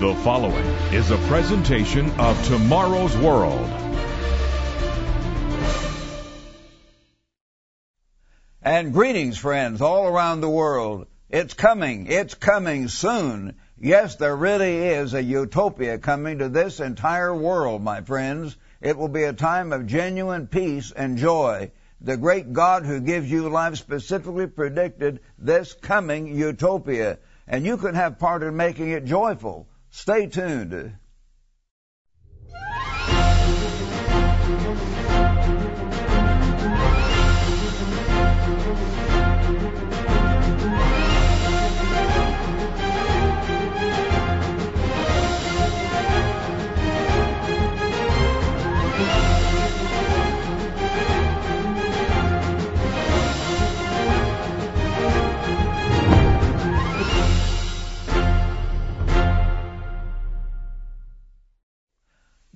The following is a presentation of Tomorrow's World. And greetings, friends, all around the world. It's coming. It's coming soon. Yes, there really is a utopia coming to this entire world, my friends. It will be a time of genuine peace and joy. The great God who gives you life specifically predicted this coming utopia, and you can have part in making it joyful. Stay tuned.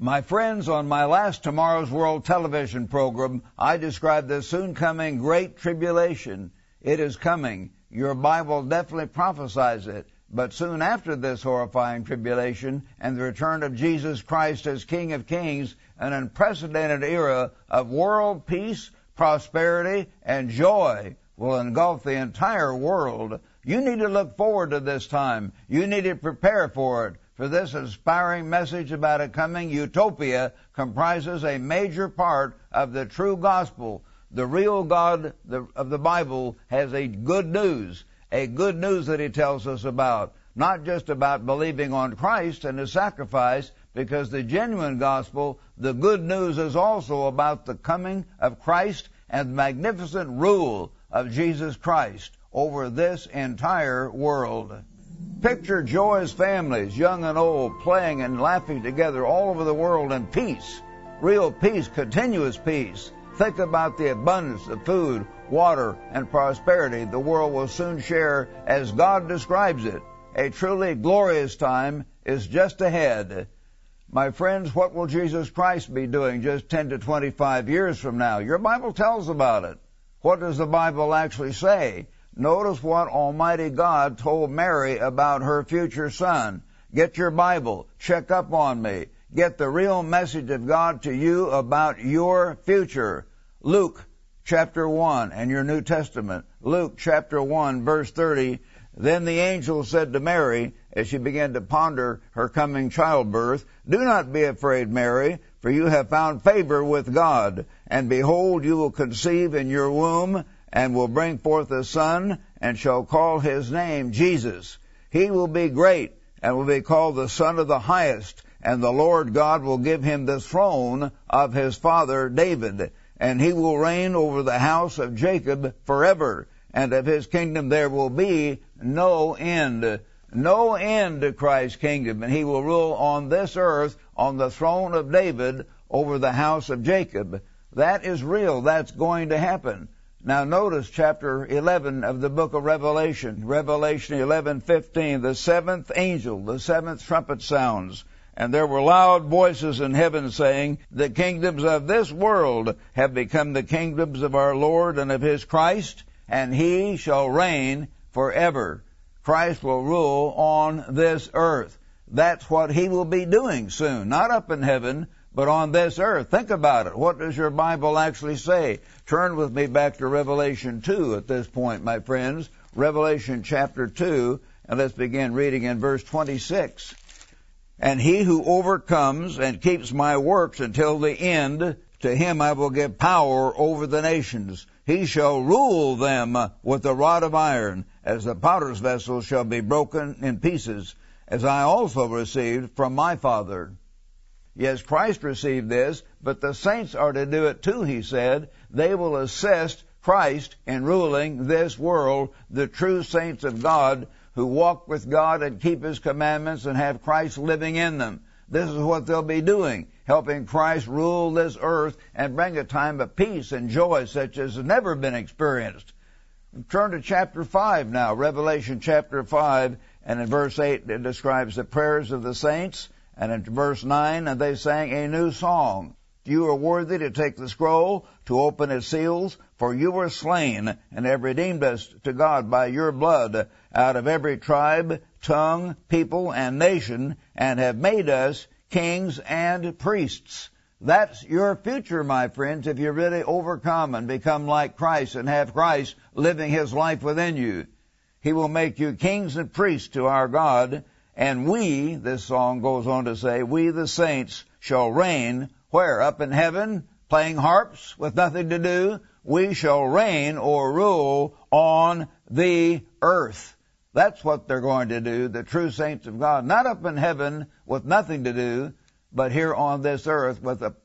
My friends, on my last Tomorrow's World television program, I described the soon coming Great Tribulation. It is coming. Your Bible definitely prophesies it. But soon after this horrifying tribulation and the return of Jesus Christ as King of Kings, an unprecedented era of world peace, prosperity, and joy will engulf the entire world. You need to look forward to this time. You need to prepare for it for this inspiring message about a coming utopia comprises a major part of the true gospel. The real God of the Bible has a good news, a good news that he tells us about, not just about believing on Christ and his sacrifice, because the genuine gospel, the good news is also about the coming of Christ and the magnificent rule of Jesus Christ over this entire world. Picture joyous families, young and old, playing and laughing together all over the world in peace. Real peace, continuous peace. Think about the abundance of food, water, and prosperity the world will soon share as God describes it. A truly glorious time is just ahead. My friends, what will Jesus Christ be doing just 10 to 25 years from now? Your Bible tells about it. What does the Bible actually say? Notice what Almighty God told Mary about her future son. Get your Bible. Check up on me. Get the real message of God to you about your future. Luke chapter 1 and your New Testament. Luke chapter 1 verse 30. Then the angel said to Mary, as she began to ponder her coming childbirth, Do not be afraid, Mary, for you have found favor with God. And behold, you will conceive in your womb and will bring forth a son and shall call his name Jesus. He will be great and will be called the Son of the Highest and the Lord God will give him the throne of his father David and he will reign over the house of Jacob forever and of his kingdom there will be no end. No end to Christ's kingdom and he will rule on this earth on the throne of David over the house of Jacob. That is real. That's going to happen. Now notice chapter 11 of the book of Revelation, Revelation 11:15, the seventh angel, the seventh trumpet sounds, and there were loud voices in heaven saying, the kingdoms of this world have become the kingdoms of our Lord and of his Christ, and he shall reign forever. Christ will rule on this earth. That's what he will be doing soon, not up in heaven, but on this earth. Think about it. What does your Bible actually say? Turn with me back to Revelation 2 at this point, my friends. Revelation chapter 2, and let's begin reading in verse 26. And he who overcomes and keeps my works until the end, to him I will give power over the nations. He shall rule them with a rod of iron, as the potter's vessel shall be broken in pieces, as I also received from my Father. Yes, Christ received this, but the saints are to do it too, he said. They will assist Christ in ruling this world, the true saints of God who walk with God and keep His commandments and have Christ living in them. This is what they'll be doing, helping Christ rule this earth and bring a time of peace and joy such as has never been experienced. Turn to chapter 5 now, Revelation chapter 5, and in verse 8 it describes the prayers of the saints and in verse 9, and they sang a new song. You are worthy to take the scroll, to open its seals, for you were slain, and have redeemed us to God by your blood out of every tribe, tongue, people, and nation, and have made us kings and priests. That's your future, my friends, if you really overcome and become like Christ and have Christ living His life within you. He will make you kings and priests to our God, and we, this song goes on to say, we the saints shall reign where? Up in heaven, playing harps with nothing to do? We shall reign or rule on the earth. That's what they're going to do, the true saints of God. Not up in heaven with nothing to do, but here on this earth with an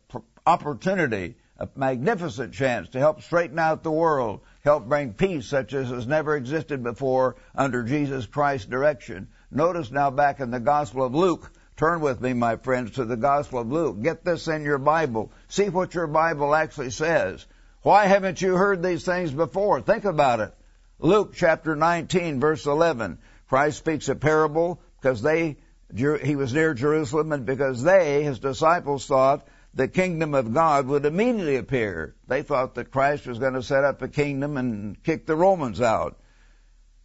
opportunity, a magnificent chance to help straighten out the world, help bring peace such as has never existed before under Jesus Christ's direction. Notice now back in the Gospel of Luke, turn with me, my friends, to the Gospel of Luke. Get this in your Bible. See what your Bible actually says. Why haven't you heard these things before? Think about it. Luke chapter 19 verse 11. Christ speaks a parable because they he was near Jerusalem, and because they, his disciples, thought the kingdom of God would immediately appear. They thought that Christ was going to set up a kingdom and kick the Romans out.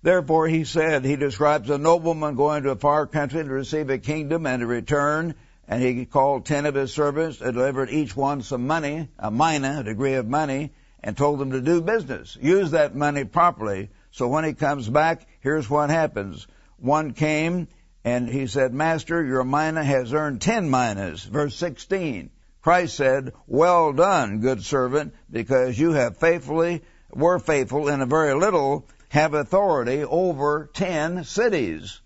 Therefore, he said, he describes a nobleman going to a far country to receive a kingdom and to return, and he called ten of his servants and delivered each one some money, a mina, a degree of money, and told them to do business. Use that money properly. So when he comes back, here's what happens. One came and he said, Master, your mina has earned ten minas. Verse 16. Christ said, Well done, good servant, because you have faithfully, were faithful in a very little, have authority over ten cities.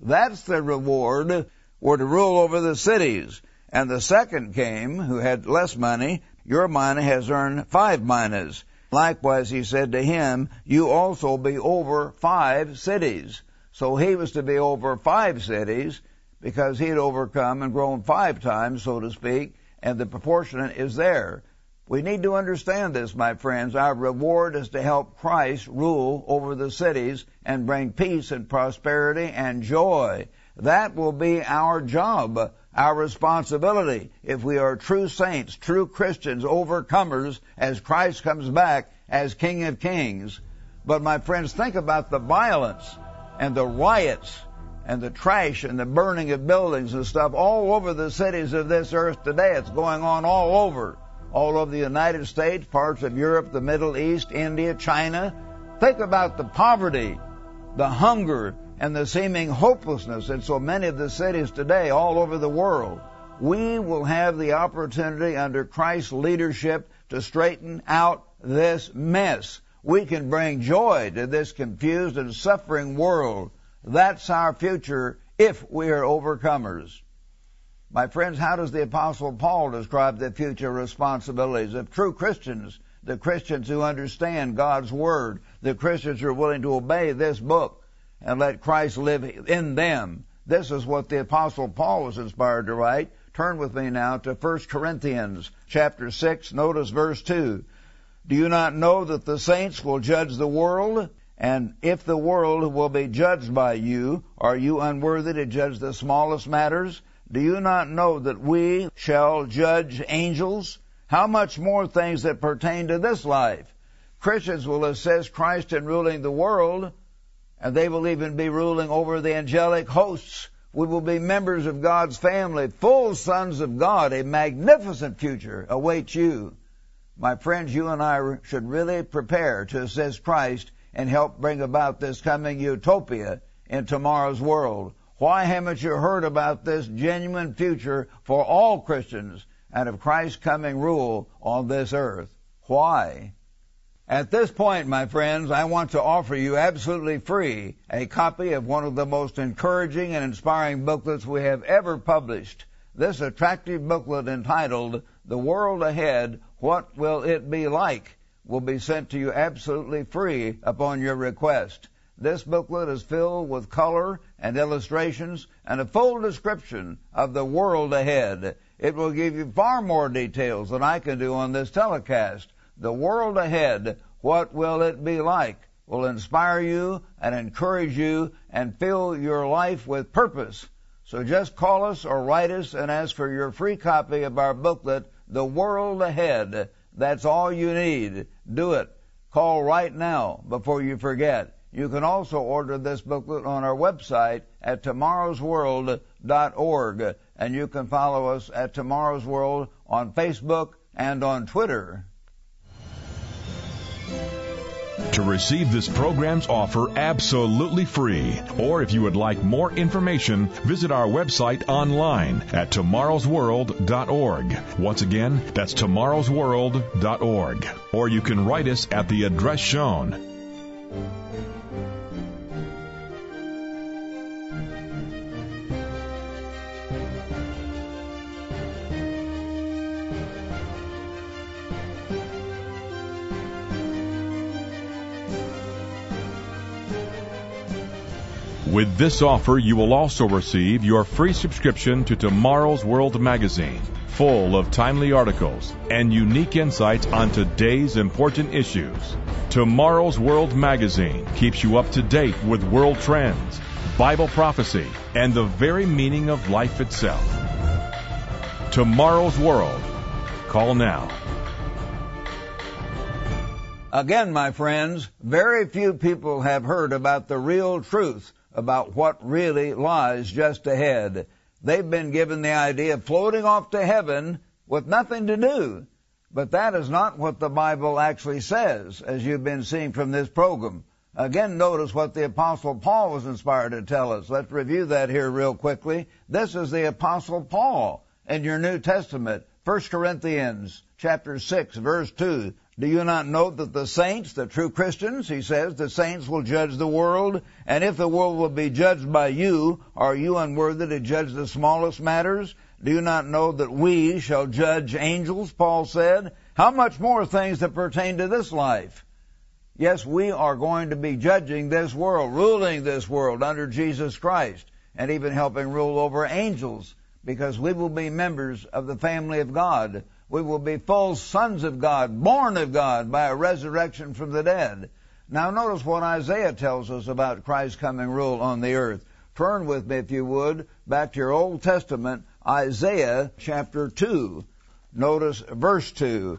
That's the reward, were to rule over the cities. And the second came, who had less money, your mina has earned five minas. Likewise, he said to him, You also be over five cities. So he was to be over five cities because he had overcome and grown five times, so to speak, and the proportionate is there. We need to understand this, my friends. Our reward is to help Christ rule over the cities and bring peace and prosperity and joy. That will be our job, our responsibility, if we are true saints, true Christians, overcomers, as Christ comes back as King of Kings. But my friends, think about the violence and the riots and the trash and the burning of buildings and stuff all over the cities of this earth today. It's going on all over. All over the United States, parts of Europe, the Middle East, India, China. Think about the poverty, the hunger, and the seeming hopelessness in so many of the cities today all over the world. We will have the opportunity under Christ's leadership to straighten out this mess we can bring joy to this confused and suffering world. That's our future if we are overcomers. My friends, how does the apostle Paul describe the future responsibilities of true Christians, the Christians who understand God's word, the Christians who are willing to obey this book and let Christ live in them? This is what the apostle Paul was inspired to write. Turn with me now to 1 Corinthians chapter 6, notice verse 2. Do you not know that the saints will judge the world? And if the world will be judged by you, are you unworthy to judge the smallest matters? Do you not know that we shall judge angels? How much more things that pertain to this life? Christians will assist Christ in ruling the world, and they will even be ruling over the angelic hosts. We will be members of God's family, full sons of God. A magnificent future awaits you. My friends, you and I should really prepare to assist Christ and help bring about this coming utopia in tomorrow's world. Why haven't you heard about this genuine future for all Christians and of Christ's coming rule on this earth? Why? At this point, my friends, I want to offer you absolutely free a copy of one of the most encouraging and inspiring booklets we have ever published. This attractive booklet entitled The World Ahead what will it be like? will be sent to you absolutely free upon your request. This booklet is filled with color and illustrations and a full description of the world ahead. It will give you far more details than I can do on this telecast. The world ahead, what will it be like? will inspire you and encourage you and fill your life with purpose. So just call us or write us and ask for your free copy of our booklet the world ahead. That's all you need. Do it. Call right now before you forget. You can also order this booklet on our website at tomorrowsworld.org. And you can follow us at Tomorrow's World on Facebook and on Twitter. To receive this program's offer absolutely free, or if you would like more information, visit our website online at tomorrowsworld.org. Once again, that's tomorrowsworld.org. Or you can write us at the address shown. With this offer, you will also receive your free subscription to Tomorrow's World magazine, full of timely articles and unique insights on today's important issues. Tomorrow's World magazine keeps you up to date with world trends, Bible prophecy, and the very meaning of life itself. Tomorrow's World. Call now. Again, my friends, very few people have heard about the real truth about what really lies just ahead. They've been given the idea of floating off to heaven with nothing to do. But that is not what the Bible actually says, as you've been seeing from this program. Again, notice what the Apostle Paul was inspired to tell us. Let's review that here real quickly. This is the Apostle Paul in your New Testament, 1 Corinthians chapter 6, verse 2. Do you not know that the saints, the true Christians, he says, the saints will judge the world, and if the world will be judged by you, are you unworthy to judge the smallest matters? Do you not know that we shall judge angels, Paul said? How much more things that pertain to this life? Yes, we are going to be judging this world, ruling this world under Jesus Christ, and even helping rule over angels, because we will be members of the family of God we will be full sons of God, born of God by a resurrection from the dead. Now notice what Isaiah tells us about Christ's coming rule on the earth. Turn with me, if you would, back to your Old Testament, Isaiah chapter 2. Notice verse 2.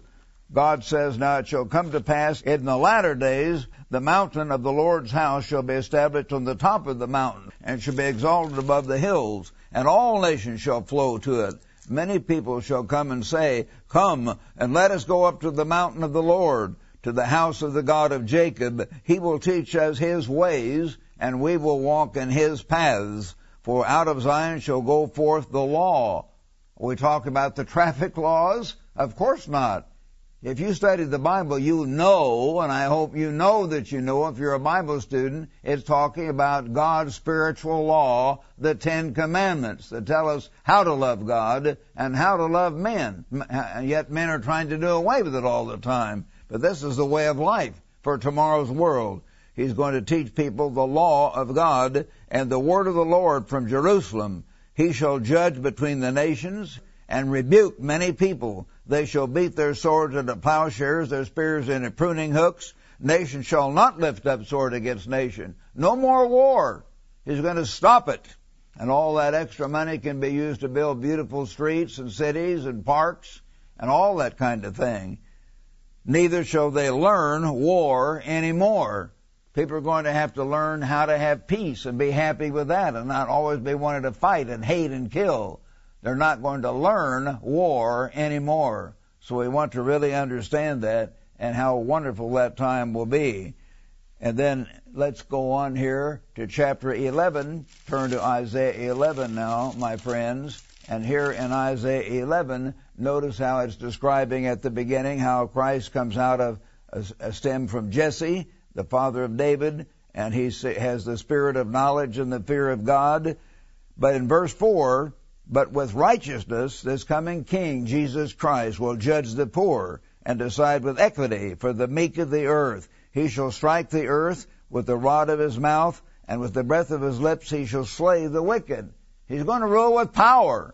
God says, Now it shall come to pass in the latter days, the mountain of the Lord's house shall be established on the top of the mountain, and shall be exalted above the hills, and all nations shall flow to it many people shall come and say, Come and let us go up to the mountain of the Lord, to the house of the God of Jacob. He will teach us his ways, and we will walk in his paths. For out of Zion shall go forth the law. We talk about the traffic laws? Of course not. If you study the Bible, you know, and I hope you know that you know if you're a Bible student, it's talking about God's spiritual law, the Ten Commandments that tell us how to love God and how to love men. Uh, and yet men are trying to do away with it all the time. But this is the way of life for tomorrow's world. He's going to teach people the law of God and the word of the Lord from Jerusalem. He shall judge between the nations and rebuke many people they shall beat their swords into plowshares, their spears into pruning hooks. Nation shall not lift up sword against nation. No more war. He's going to stop it. And all that extra money can be used to build beautiful streets and cities and parks and all that kind of thing. Neither shall they learn war anymore. People are going to have to learn how to have peace and be happy with that and not always be wanting to fight and hate and kill. They're not going to learn war anymore. So we want to really understand that and how wonderful that time will be. And then let's go on here to chapter 11. Turn to Isaiah 11 now, my friends. And here in Isaiah 11, notice how it's describing at the beginning how Christ comes out of a, stem from Jesse, the father of David, and he has the spirit of knowledge and the fear of God. But in verse 4, but with righteousness, this coming King, Jesus Christ, will judge the poor and decide with equity for the meek of the earth. He shall strike the earth with the rod of his mouth, and with the breath of his lips he shall slay the wicked. He's going to rule with power.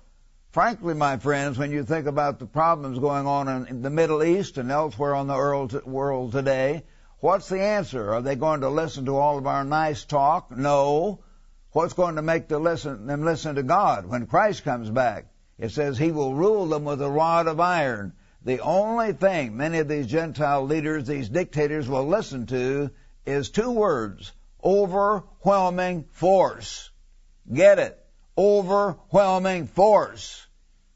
Frankly, my friends, when you think about the problems going on in the Middle East and elsewhere on the world today, what's the answer? Are they going to listen to all of our nice talk? No. What's going to make them listen, them listen to God when Christ comes back? It says he will rule them with a rod of iron. The only thing many of these Gentile leaders, these dictators will listen to is two words, Overwhelming force. Get it? Overwhelming force.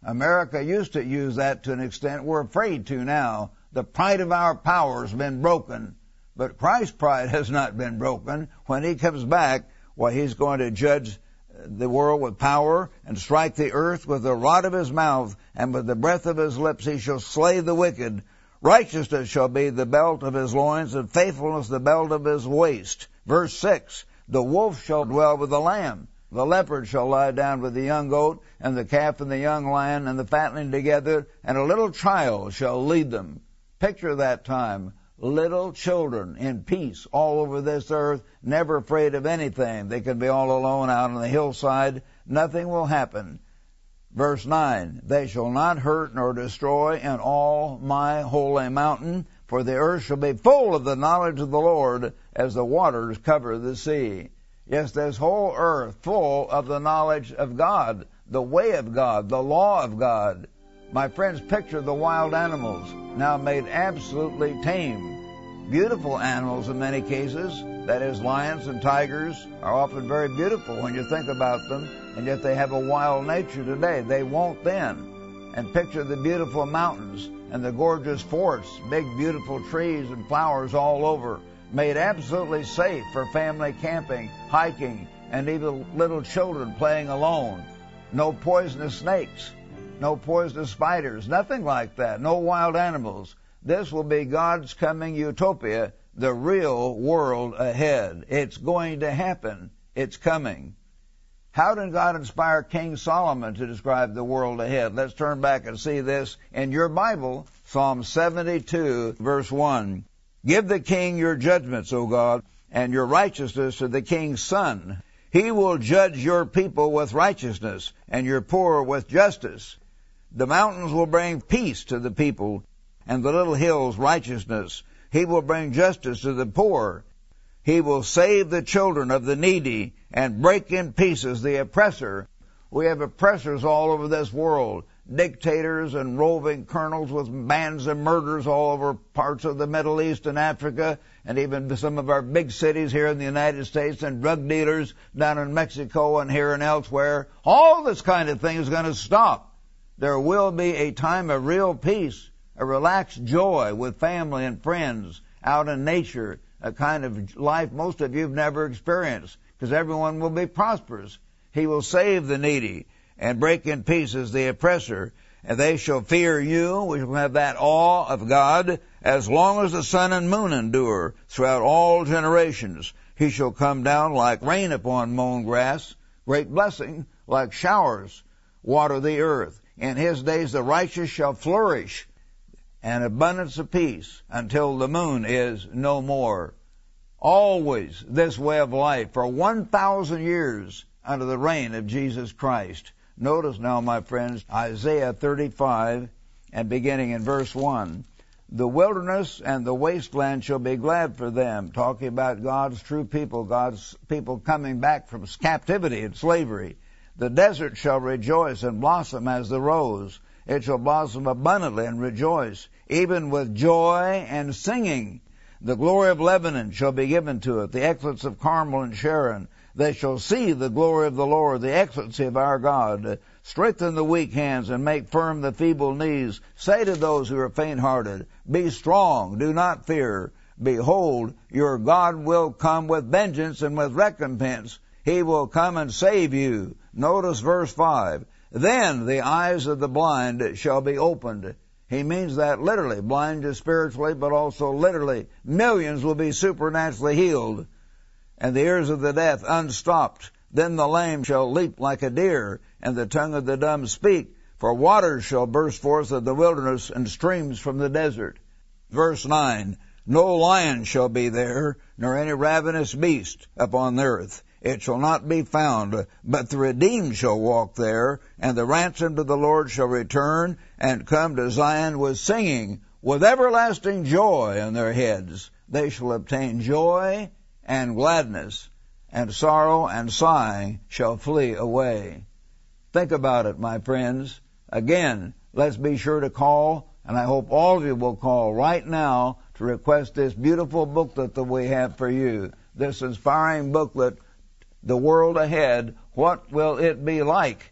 America used to use that to an extent. We're afraid to now. The pride of our power has been broken. But Christ's pride has not been broken. When He comes back, well, He's going to judge the world with power and strike the earth with the rod of His mouth and with the breath of His lips He shall slay the wicked. Righteousness shall be the belt of His loins and faithfulness the belt of His waist. Verse 6, the wolf shall dwell with the lamb. The leopard shall lie down with the young goat, and the calf and the young lion, and the fatling together, and a little child shall lead them. Picture that time little children in peace all over this earth, never afraid of anything. They can be all alone out on the hillside. Nothing will happen. Verse 9, They shall not hurt nor destroy in all my holy mountain, for the earth shall be full of the knowledge of the Lord as the waters cover the sea. Yes, this whole earth full of the knowledge of God, the way of God, the law of God. My friends, picture the wild animals, now made absolutely tame. Beautiful animals in many cases, that is, lions and tigers, are often very beautiful when you think about them, and yet they have a wild nature today. They won't then. And picture the beautiful mountains and the gorgeous forests, big beautiful trees and flowers all over, made absolutely safe for family camping, hiking, and even little children playing alone. No poisonous snakes, no poisonous spiders, nothing like that, no wild animals. This will be God's coming utopia, the real world ahead. It's going to happen. It's coming. How did God inspire King Solomon to describe the world ahead? Let's turn back and see this in your Bible, Psalm 72, verse 1. Give the king your judgments, O God, and your righteousness to the king's son. He will judge your people with righteousness, and your poor with justice. The mountains will bring peace to the people, and the little hills righteousness. He will bring justice to the poor. He will save the children of the needy and break in pieces the oppressor. We have oppressors all over this world, dictators and roving colonels with bands of murders all over parts of the Middle East and Africa, and even some of our big cities here in the United States, and drug dealers down in Mexico and here and elsewhere. All this kind of thing is going to stop there will be a time of real peace, a relaxed joy with family and friends out in nature, a kind of life most of you have never experienced, because everyone will be prosperous. He will save the needy and break in pieces the oppressor, and they shall fear you. We shall have that awe of God as long as the sun and moon endure throughout all generations. He shall come down like rain upon mown grass, great blessing like showers water the earth. In his days the righteous shall flourish, and abundance of peace until the moon is no more. Always this way of life for 1,000 years under the reign of Jesus Christ. Notice now, my friends, Isaiah 35 and beginning in verse 1. The wilderness and the wasteland shall be glad for them, talking about God's true people, God's people coming back from captivity and slavery. The desert shall rejoice and blossom as the rose. It shall blossom abundantly and rejoice, even with joy and singing. The glory of Lebanon shall be given to it, the excellence of Carmel and Sharon. They shall see the glory of the Lord, the excellency of our God. Strengthen the weak hands and make firm the feeble knees. Say to those who are faint-hearted, Be strong, do not fear. Behold, your God will come with vengeance and with recompense. He will come and save you. Notice verse 5. Then the eyes of the blind shall be opened. He means that literally, blind just spiritually, but also literally. Millions will be supernaturally healed. And the ears of the deaf unstopped. Then the lame shall leap like a deer, and the tongue of the dumb speak. For waters shall burst forth of the wilderness, and streams from the desert. Verse 9. No lion shall be there, nor any ravenous beast upon the earth it shall not be found, but the redeemed shall walk there, and the ransomed of the Lord shall return and come to Zion with singing, with everlasting joy on their heads. They shall obtain joy and gladness, and sorrow and sighing shall flee away. Think about it, my friends. Again, let's be sure to call, and I hope all of you will call right now to request this beautiful booklet that we have for you this inspiring booklet, The World Ahead, What Will It Be Like?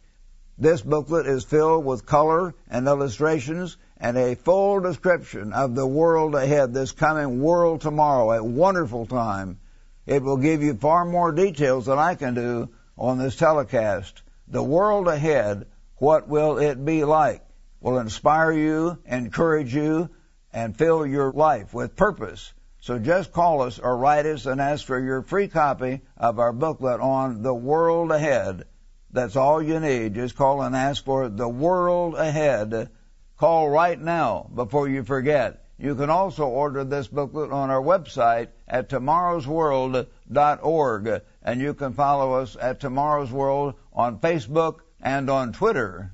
This booklet is filled with color and illustrations and a full description of the world ahead, this coming world tomorrow, a wonderful time. It will give you far more details than I can do on this telecast. The world ahead, what will it be like? Will inspire you, encourage you, and fill your life with purpose. So just call us or write us and ask for your free copy of our booklet on the world ahead. That's all you need. Just call and ask for the world ahead. Call right now before you forget. You can also order this booklet on our website at tomorrowsworld.org and you can follow us at Tomorrow's World on Facebook and on Twitter.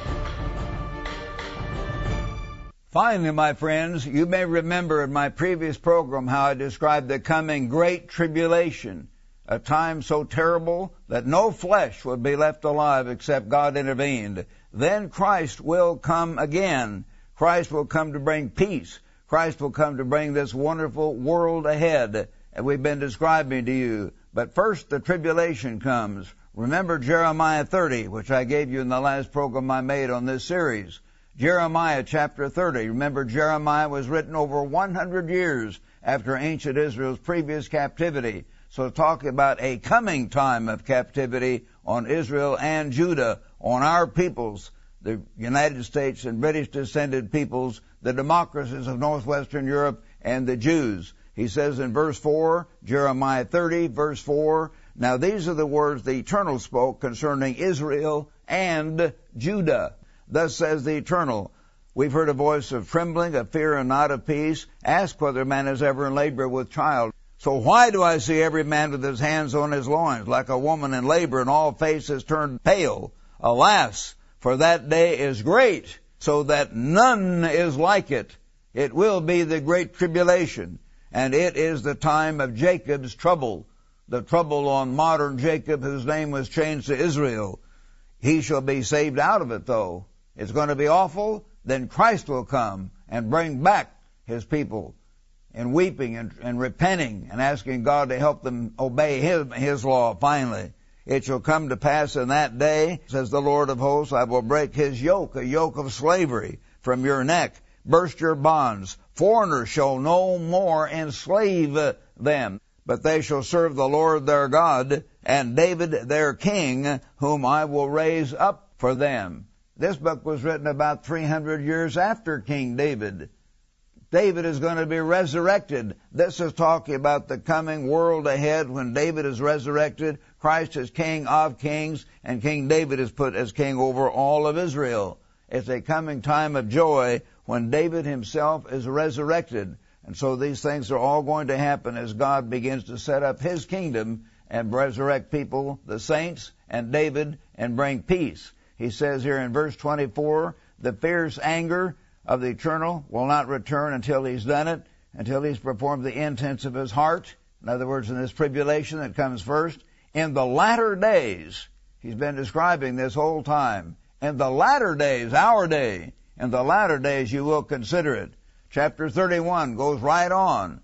Finally, my friends, you may remember in my previous program how I described the coming great tribulation, a time so terrible that no flesh would be left alive except God intervened. Then Christ will come again. Christ will come to bring peace. Christ will come to bring this wonderful world ahead that we've been describing to you. But first the tribulation comes. Remember Jeremiah 30, which I gave you in the last program I made on this series. Jeremiah chapter 30. Remember, Jeremiah was written over 100 years after ancient Israel's previous captivity. So talking about a coming time of captivity on Israel and Judah, on our peoples, the United States and British descended peoples, the democracies of northwestern Europe, and the Jews. He says in verse 4, Jeremiah 30, verse 4, Now these are the words the Eternal spoke concerning Israel and Judah. Thus says the Eternal. We've heard a voice of trembling, of fear, and not of peace. Ask whether man is ever in labor with child. So why do I see every man with his hands on his loins, like a woman in labor, and all faces turned pale? Alas, for that day is great, so that none is like it. It will be the great tribulation, and it is the time of Jacob's trouble. The trouble on modern Jacob, whose name was changed to Israel. He shall be saved out of it, though it's going to be awful, then Christ will come and bring back his people in weeping and, and repenting and asking God to help them obey his, his law finally. It shall come to pass in that day, says the Lord of hosts, I will break his yoke, a yoke of slavery from your neck, burst your bonds. Foreigners shall no more enslave them, but they shall serve the Lord their God and David their king, whom I will raise up for them. This book was written about 300 years after King David. David is going to be resurrected. This is talking about the coming world ahead when David is resurrected. Christ is King of kings and King David is put as king over all of Israel. It's a coming time of joy when David himself is resurrected. And so these things are all going to happen as God begins to set up his kingdom and resurrect people, the saints and David, and bring peace. He says here in verse 24, the fierce anger of the eternal will not return until he's done it, until he's performed the intents of his heart. In other words, in this tribulation that comes first, in the latter days, he's been describing this whole time, in the latter days, our day, in the latter days you will consider it. Chapter 31 goes right on.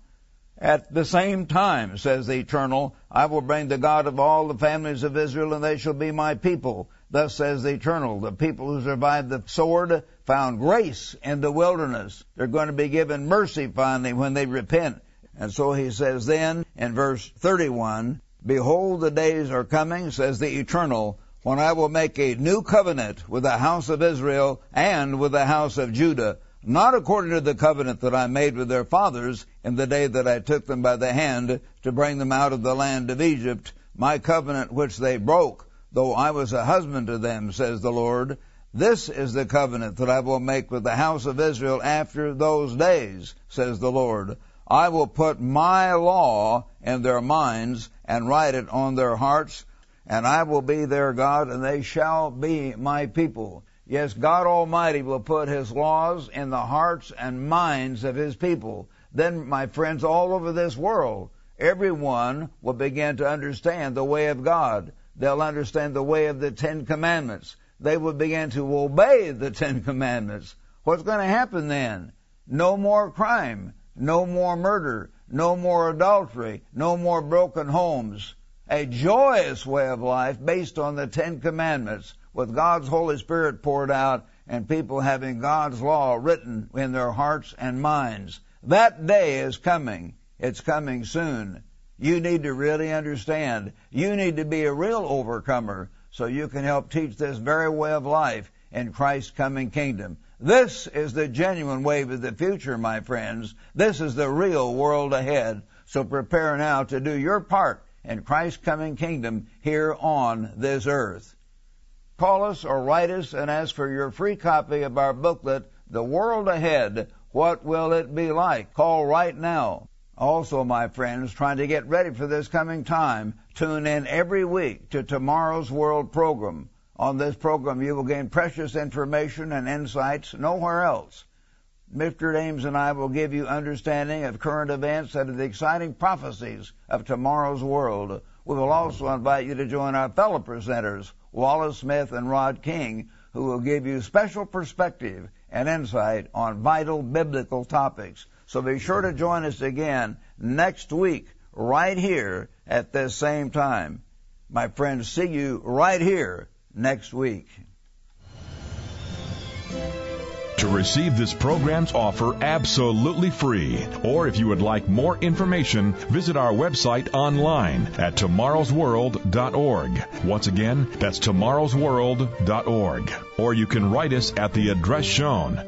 At the same time, says the Eternal, I will bring the God of all the families of Israel, and they shall be my people. Thus says the Eternal, the people who survived the sword found grace in the wilderness. They're going to be given mercy finally when they repent. And so he says then in verse 31, Behold, the days are coming, says the Eternal, when I will make a new covenant with the house of Israel and with the house of Judah, not according to the covenant that I made with their fathers in the day that I took them by the hand to bring them out of the land of Egypt, my covenant which they broke, though I was a husband to them, says the Lord. This is the covenant that I will make with the house of Israel after those days, says the Lord. I will put my law in their minds and write it on their hearts, and I will be their God, and they shall be my people. Yes, God Almighty will put His laws in the hearts and minds of His people. Then, my friends, all over this world, everyone will begin to understand the way of God. They'll understand the way of the Ten Commandments. They will begin to obey the Ten Commandments. What's going to happen then? No more crime no more murder, no more adultery, no more broken homes. A joyous way of life based on the Ten Commandments with God's Holy Spirit poured out and people having God's law written in their hearts and minds. That day is coming. It's coming soon. You need to really understand. You need to be a real overcomer so you can help teach this very way of life in Christ's coming kingdom. This is the genuine wave of the future, my friends. This is the real world ahead. So prepare now to do your part in Christ's coming kingdom here on this earth. Call us or write us and ask for your free copy of our booklet, The World Ahead. What will it be like? Call right now. Also, my friends, trying to get ready for this coming time, tune in every week to tomorrow's World program. On this program, you will gain precious information and insights nowhere else. Mr. Ames and I will give you understanding of current events and of the exciting prophecies of tomorrow's world. We will also invite you to join our fellow presenters, Wallace Smith and Rod King, who will give you special perspective and insight on vital biblical topics. So be sure to join us again next week, right here at this same time. My friends, see you right here next week. To receive this program's offer absolutely free, or if you would like more information, visit our website online at tomorrowsworld.org. Once again, that's tomorrowsworld.org. Or you can write us at the address shown.